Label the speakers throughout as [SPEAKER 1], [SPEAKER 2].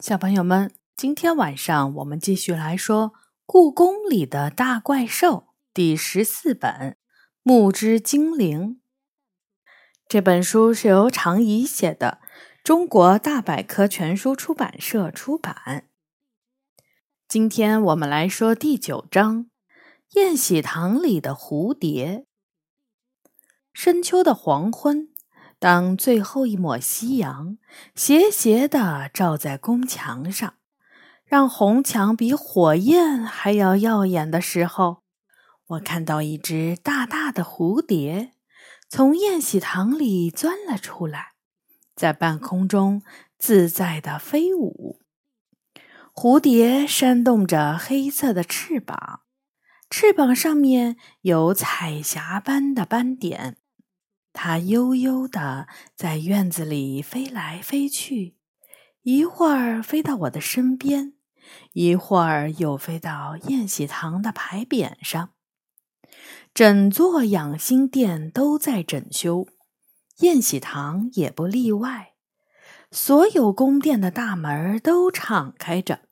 [SPEAKER 1] 小朋友们，今天晚上我们继续来说《故宫里的大怪兽》第十四本《木之精灵》。这本书是由常怡写的，中国大百科全书出版社出版。今天我们来说第九章《宴喜堂里的蝴蝶》。深秋的黄昏。当最后一抹夕阳斜斜地照在宫墙上，让红墙比火焰还要耀眼的时候，我看到一只大大的蝴蝶从宴喜堂里钻了出来，在半空中自在地飞舞。蝴蝶扇动着黑色的翅膀，翅膀上面有彩霞般的斑点。它悠悠地在院子里飞来飞去，一会儿飞到我的身边，一会儿又飞到宴喜堂的牌匾上。整座养心殿都在整修，宴喜堂也不例外。所有宫殿的大门都敞开着，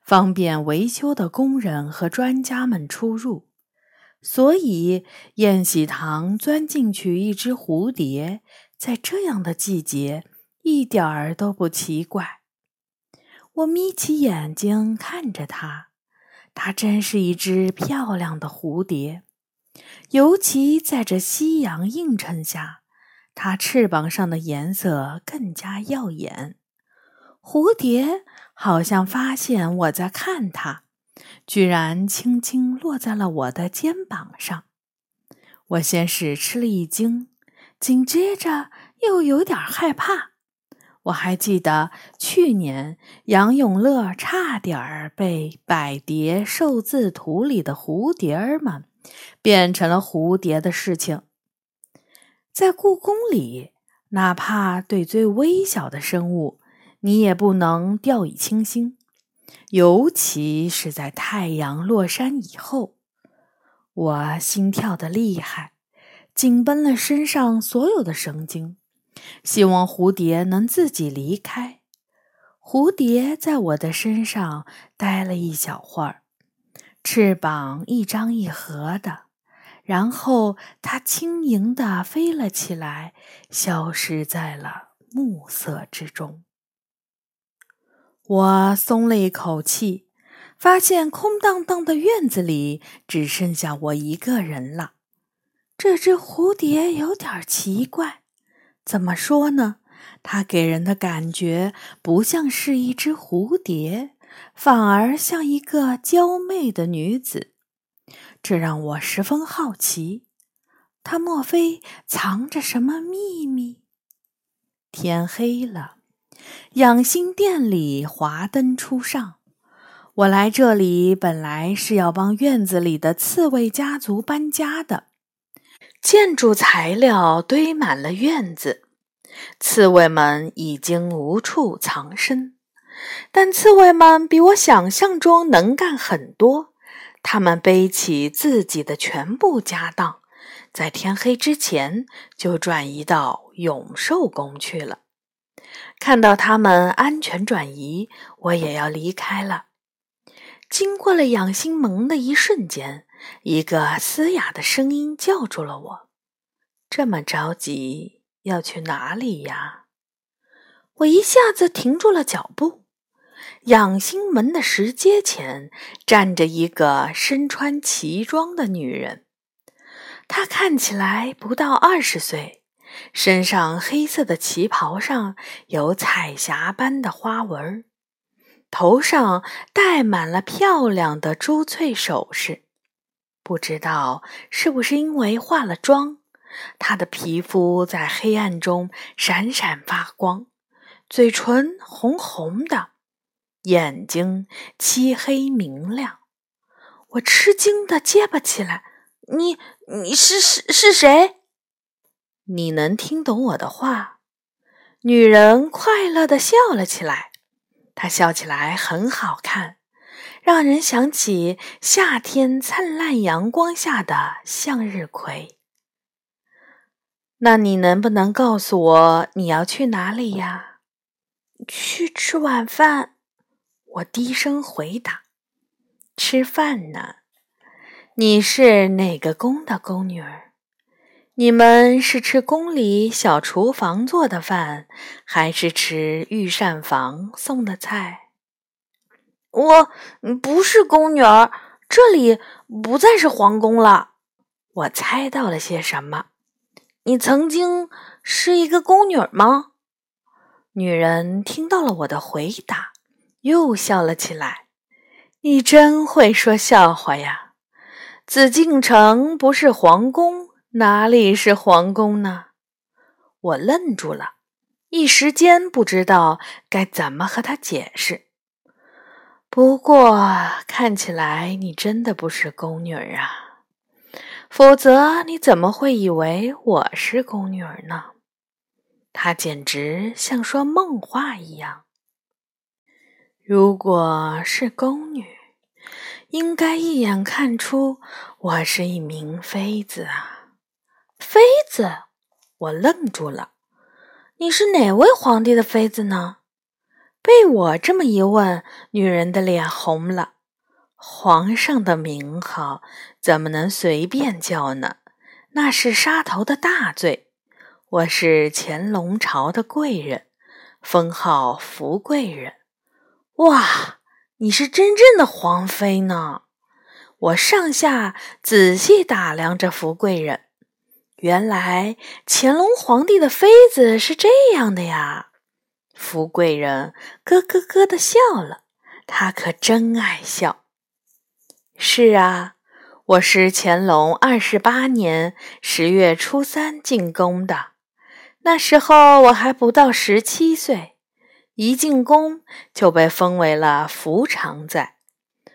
[SPEAKER 1] 方便维修的工人和专家们出入。所以，宴喜堂钻进去一只蝴蝶，在这样的季节一点儿都不奇怪。我眯起眼睛看着它，它真是一只漂亮的蝴蝶，尤其在这夕阳映衬下，它翅膀上的颜色更加耀眼。蝴蝶好像发现我在看它。居然轻轻落在了我的肩膀上，我先是吃了一惊，紧接着又有点害怕。我还记得去年杨永乐差点儿被《百蝶寿字图》里的蝴蝶儿们变成了蝴蝶的事情。在故宫里，哪怕对最微小的生物，你也不能掉以轻心。尤其是在太阳落山以后，我心跳的厉害，紧绷了身上所有的神经，希望蝴蝶能自己离开。蝴蝶在我的身上待了一小会儿，翅膀一张一合的，然后它轻盈地飞了起来，消失在了暮色之中。我松了一口气，发现空荡荡的院子里只剩下我一个人了。这只蝴蝶有点奇怪，怎么说呢？它给人的感觉不像是一只蝴蝶，反而像一个娇媚的女子。这让我十分好奇，它莫非藏着什么秘密？天黑了。养心殿里华灯初上，我来这里本来是要帮院子里的刺猬家族搬家的。建筑材料堆满了院子，刺猬们已经无处藏身。但刺猬们比我想象中能干很多，他们背起自己的全部家当，在天黑之前就转移到永寿宫去了。看到他们安全转移，我也要离开了。经过了养心门的一瞬间，一个嘶哑的声音叫住了我：“这么着急要去哪里呀？”我一下子停住了脚步。养心门的石阶前站着一个身穿奇装的女人，她看起来不到二十岁。身上黑色的旗袍上有彩霞般的花纹，头上戴满了漂亮的珠翠首饰。不知道是不是因为化了妆，她的皮肤在黑暗中闪闪发光，嘴唇红红的，眼睛漆黑明亮。我吃惊的结巴起来：“你你是是是谁？”你能听懂我的话？女人快乐的笑了起来，她笑起来很好看，让人想起夏天灿烂阳光下的向日葵。那你能不能告诉我你要去哪里呀？
[SPEAKER 2] 去吃晚饭。
[SPEAKER 1] 我低声回答：“吃饭呢。”你是哪个宫的宫女儿？你们是吃宫里小厨房做的饭，还是吃御膳房送的菜？
[SPEAKER 2] 我不是宫女儿，这里不再是皇宫了。
[SPEAKER 1] 我猜到了些什么？
[SPEAKER 2] 你曾经是一个宫女吗？
[SPEAKER 1] 女人听到了我的回答，又笑了起来。你真会说笑话呀！紫禁城不是皇宫，哪里是皇宫呢？我愣住了，一时间不知道该怎么和他解释。不过看起来你真的不是宫女啊，否则你怎么会以为我是宫女呢？他简直像说梦话一样。如果是宫女。应该一眼看出我是一名妃子啊！
[SPEAKER 2] 妃子，我愣住了。你是哪位皇帝的妃子呢？
[SPEAKER 1] 被我这么一问，女人的脸红了。皇上的名号怎么能随便叫呢？那是杀头的大罪。我是乾隆朝的贵人，封号福贵人。
[SPEAKER 2] 哇！你是真正的皇妃呢！
[SPEAKER 1] 我上下仔细打量着福贵人，原来乾隆皇帝的妃子是这样的呀！福贵人咯咯咯的笑了，她可真爱笑。是啊，我是乾隆二十八年十月初三进宫的，那时候我还不到十七岁。一进宫就被封为了福常在，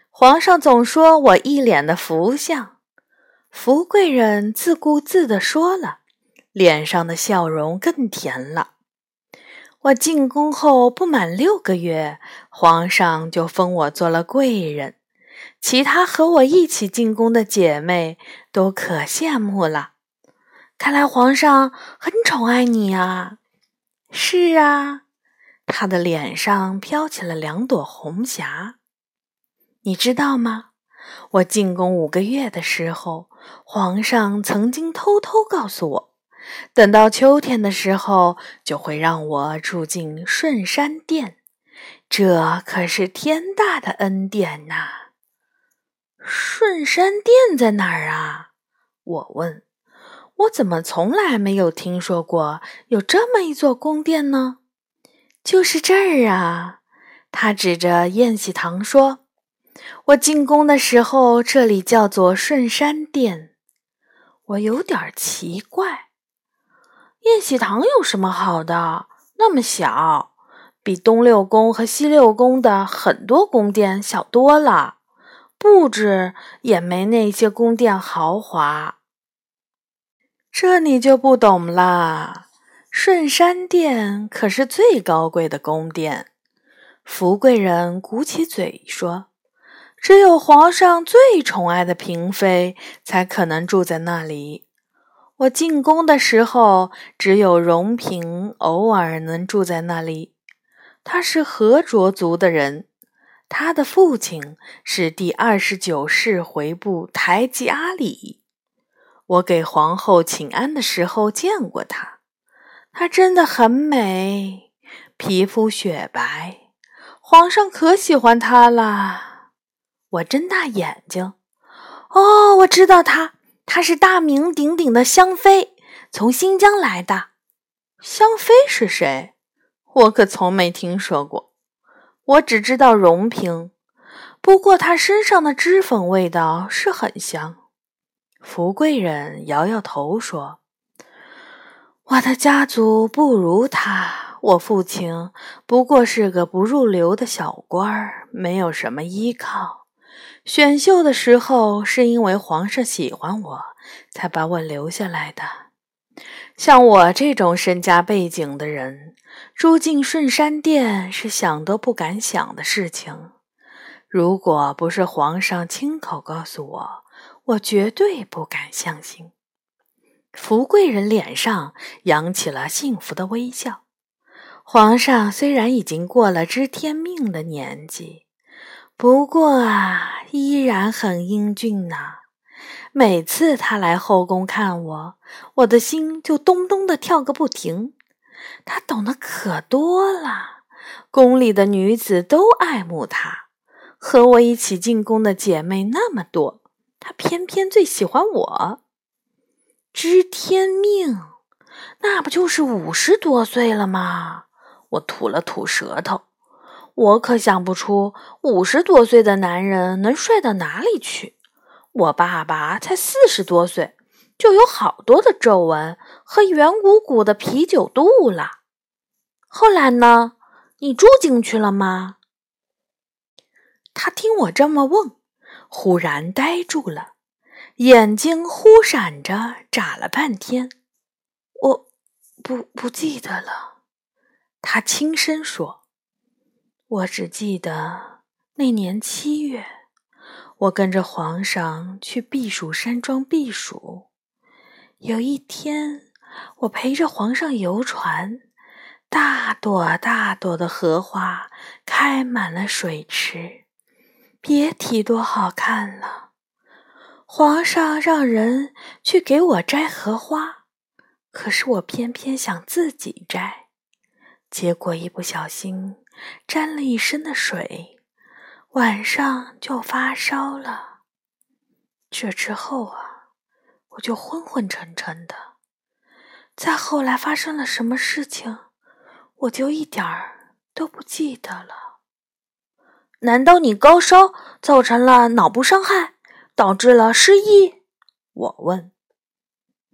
[SPEAKER 1] 皇上总说我一脸的福相。福贵人自顾自地说了，脸上的笑容更甜了。我进宫后不满六个月，皇上就封我做了贵人，其他和我一起进宫的姐妹都可羡慕了。看来皇上很宠爱你啊！是啊。他的脸上飘起了两朵红霞，你知道吗？我进宫五个月的时候，皇上曾经偷偷告诉我，等到秋天的时候，就会让我住进顺山殿，这可是天大的恩典呐！
[SPEAKER 2] 顺山殿在哪儿啊？
[SPEAKER 1] 我问，我怎么从来没有听说过有这么一座宫殿呢？就是这儿啊！他指着宴喜堂说：“我进宫的时候，这里叫做顺山殿。”我有点奇怪，
[SPEAKER 2] 宴喜堂有什么好的？那么小，比东六宫和西六宫的很多宫殿小多了，布置也没那些宫殿豪华。
[SPEAKER 1] 这你就不懂了。顺山殿可是最高贵的宫殿，福贵人鼓起嘴说：“只有皇上最宠爱的嫔妃才可能住在那里。我进宫的时候，只有荣嫔偶尔能住在那里。她是和卓族的人，她的父亲是第二十九世回部台吉阿里。我给皇后请安的时候见过她。”她真的很美，皮肤雪白，皇上可喜欢她了。我睁大眼睛，哦，我知道他，他是大名鼎鼎的香妃，从新疆来的。香妃是谁？我可从没听说过。我只知道荣嫔，不过她身上的脂粉味道是很香。福贵人摇摇头说。我的家族不如他，我父亲不过是个不入流的小官儿，没有什么依靠。选秀的时候是因为皇上喜欢我，才把我留下来的。像我这种身家背景的人，住进顺山殿是想都不敢想的事情。如果不是皇上亲口告诉我，我绝对不敢相信。福贵人脸上扬起了幸福的微笑。皇上虽然已经过了知天命的年纪，
[SPEAKER 2] 不过啊，依然很英俊呢。每次他来后宫看我，我的心就咚咚的跳个不停。他懂得可多了，宫里的女子都爱慕他。和我一起进宫的姐妹那么多，他偏偏最喜欢我。知天命，那不就是五十多岁了吗？我吐了吐舌头。我可想不出五十多岁的男人能帅到哪里去。我爸爸才四十多岁，就有好多的皱纹和圆鼓鼓的啤酒肚了。后来呢？你住进去了吗？他听我这么问，忽然呆住了，眼睛忽闪着，眨了半天。我不不记得了。他轻声说。我只记得那年七月，我跟着皇上去避暑山庄避暑。有一天，我陪着皇上游船，大朵大朵的荷花开满了水池，别提多好看了。皇上让人去给我摘荷花，可是我偏偏想自己摘，结果一不小心。沾了一身的水，晚上就发烧了。这之后啊，我就昏昏沉沉的。再后来发生了什么事情，我就一点儿都不记得了。难道你高烧造成了脑部伤害，导致了失忆？我问。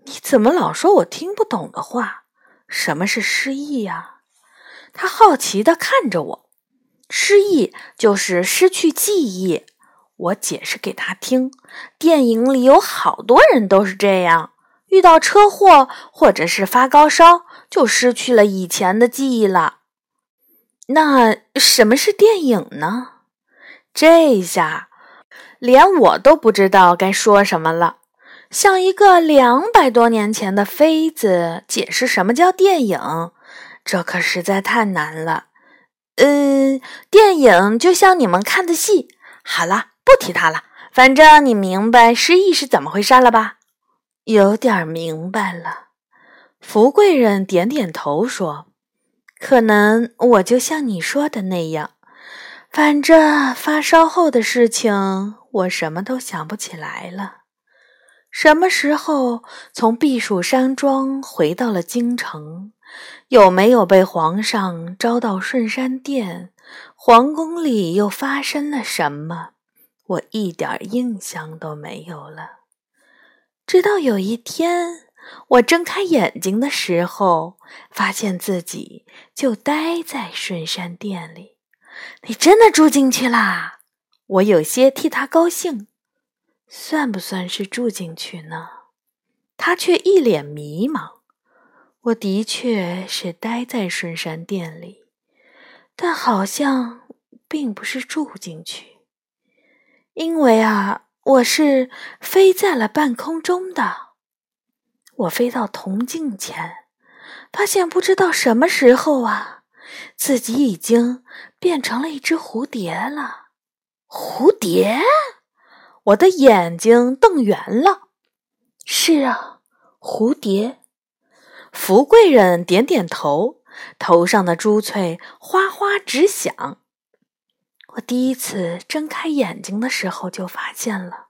[SPEAKER 2] 你怎么老说我听不懂的话？什么是失忆呀？他好奇地看着我，失忆就是失去记忆。我解释给他听，电影里有好多人都是这样，遇到车祸或者是发高烧，就失去了以前的记忆了。那什么是电影呢？这下连我都不知道该说什么了，像一个两百多年前的妃子解释什么叫电影。这可实在太难了。嗯，电影就像你们看的戏。好了，不提它了。反正你明白失忆是怎么回事了吧？有点明白了。福贵人点点头说：“可能我就像你说的那样，反正发烧后的事情，我什么都想不起来了。什么时候从避暑山庄回到了京城？”有没有被皇上招到顺山殿？皇宫里又发生了什么？我一点印象都没有了。直到有一天，我睁开眼睛的时候，发现自己就待在顺山殿里。你真的住进去啦？我有些替他高兴。算不算是住进去呢？他却一脸迷茫。我的确是待在顺山殿里，但好像并不是住进去，因为啊，我是飞在了半空中的。我飞到铜镜前，发现不知道什么时候啊，自己已经变成了一只蝴蝶了。蝴蝶？我的眼睛瞪圆了。是啊，蝴蝶。福贵人点点头，头上的珠翠哗哗直响。我第一次睁开眼睛的时候就发现了，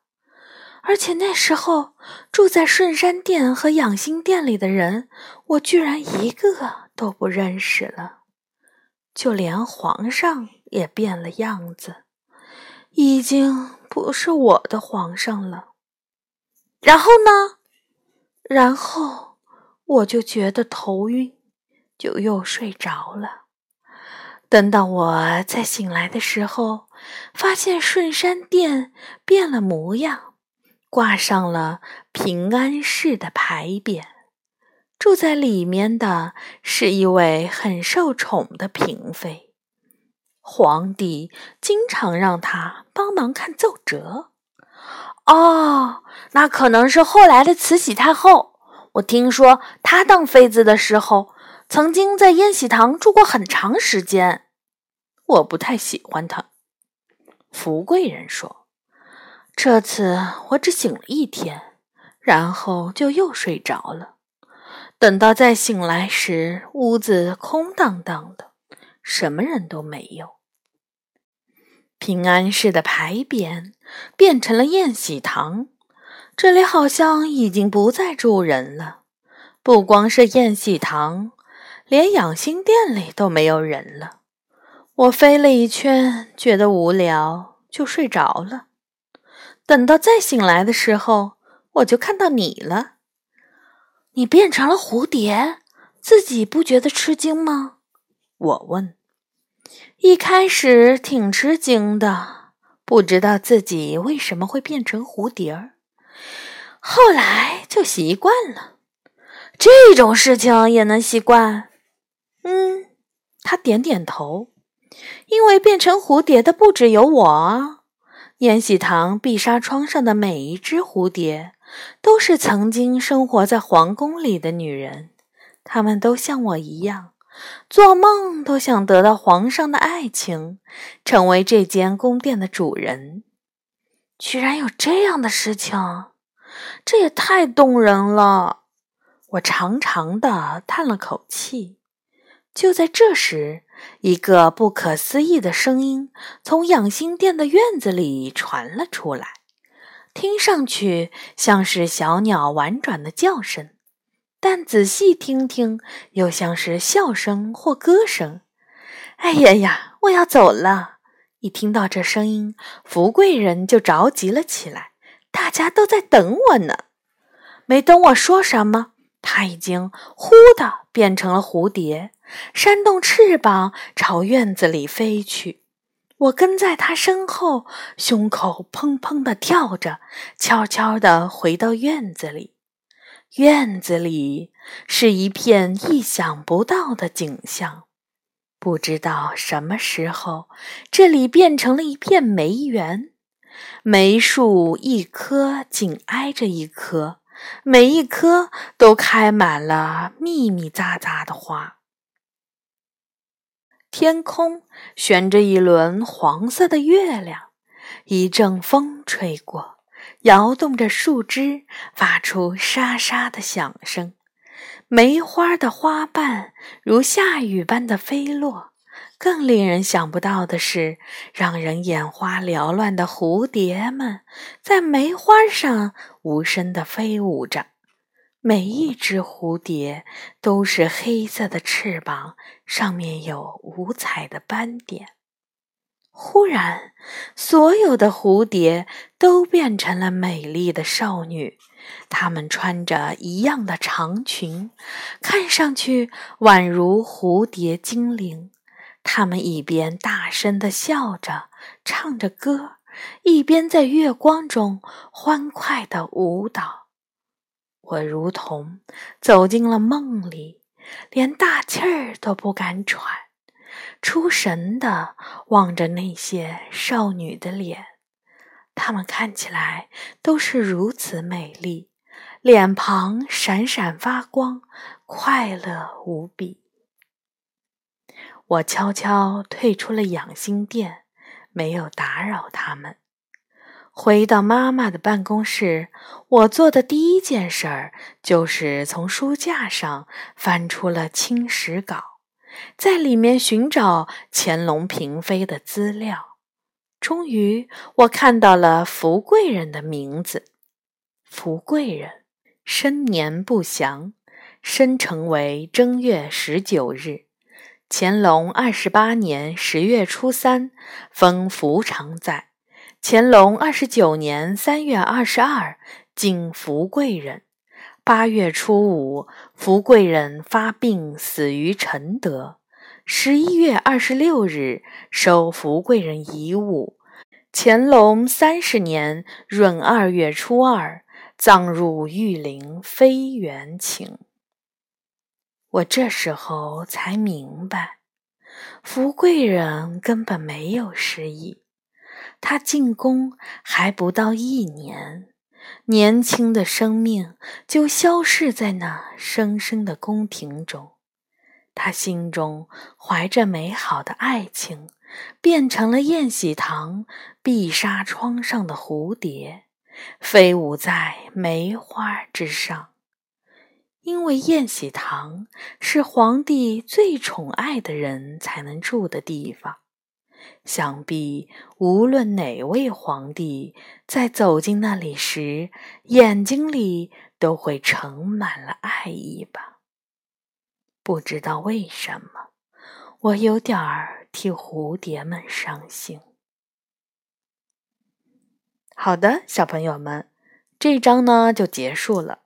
[SPEAKER 2] 而且那时候住在顺山殿和养心殿里的人，我居然一个都不认识了，就连皇上也变了样子，已经不是我的皇上了。然后呢？然后。我就觉得头晕，就又睡着了。等到我再醒来的时候，发现顺山殿变了模样，挂上了平安寺的牌匾。住在里面的是一位很受宠的嫔妃，皇帝经常让她帮忙看奏折。哦，那可能是后来的慈禧太后。我听说他当妃子的时候，曾经在延禧堂住过很长时间。我不太喜欢他。福贵人说：“这次我只醒了一天，然后就又睡着了。等到再醒来时，屋子空荡荡的，什么人都没有。平安市的牌匾变成了宴喜堂，这里好像已经不再住人了。不光是宴喜堂，连养心殿里都没有人了。”我飞了一圈，觉得无聊，就睡着了。等到再醒来的时候，我就看到你了。你变成了蝴蝶，自己不觉得吃惊吗？我问。一开始挺吃惊的，不知道自己为什么会变成蝴蝶儿。后来就习惯了。这种事情也能习惯？嗯，他点点头。因为变成蝴蝶的不只有我，延禧堂碧纱窗上的每一只蝴蝶，都是曾经生活在皇宫里的女人，她们都像我一样，做梦都想得到皇上的爱情，成为这间宫殿的主人。居然有这样的事情，这也太动人了！我长长的叹了口气。就在这时，一个不可思议的声音从养心殿的院子里传了出来，听上去像是小鸟婉转的叫声，但仔细听听，又像是笑声或歌声。哎呀呀，我要走了！一听到这声音，福贵人就着急了起来。大家都在等我呢。没等我说什么，他已经忽的变成了蝴蝶。扇动翅膀朝院子里飞去，我跟在他身后，胸口砰砰地跳着，悄悄地回到院子里。院子里是一片意想不到的景象，不知道什么时候，这里变成了一片梅园，梅树一棵紧挨着一棵，每一棵都开满了密密匝匝的花。天空悬着一轮黄色的月亮，一阵风吹过，摇动着树枝，发出沙沙的响声。梅花的花瓣如下雨般的飞落。更令人想不到的是，让人眼花缭乱的蝴蝶们在梅花上无声地飞舞着。每一只蝴蝶都是黑色的翅膀，上面有五彩的斑点。忽然，所有的蝴蝶都变成了美丽的少女，她们穿着一样的长裙，看上去宛如蝴蝶精灵。他们一边大声的笑着，唱着歌，一边在月光中欢快的舞蹈。我如同走进了梦里，连大气儿都不敢喘，出神的望着那些少女的脸，她们看起来都是如此美丽，脸庞闪闪发光，快乐无比。我悄悄退出了养心殿，没有打扰他们。回到妈妈的办公室，我做的第一件事儿就是从书架上翻出了清史稿，在里面寻找乾隆嫔妃的资料。终于，我看到了福贵人的名字。福贵人生年不详，生辰为正月十九日，乾隆二十八年十月初三，封福常在。乾隆二十九年三月二十二，晋福贵人。八月初五，福贵人发病死于承德。十一月二十六日，收福贵人遗物。乾隆三十年闰二月初二，葬入玉陵妃园寝。我这时候才明白，福贵人根本没有失忆。他进宫还不到一年，年轻的生命就消逝在那深深的宫廷中。他心中怀着美好的爱情，变成了宴喜堂碧纱窗上的蝴蝶，飞舞在梅花之上。因为宴喜堂是皇帝最宠爱的人才能住的地方，想必无论哪位皇帝在走进那里时，眼睛里都会盛满了爱意吧。不知道为什么，我有点儿替蝴蝶们伤心。好的，小朋友们，这一章呢就结束了。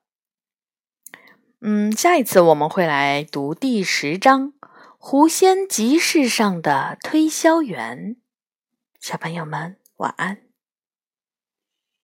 [SPEAKER 2] 嗯，下一次我们会来读第十章《狐仙集市上的推销员》。小朋友们，晚安。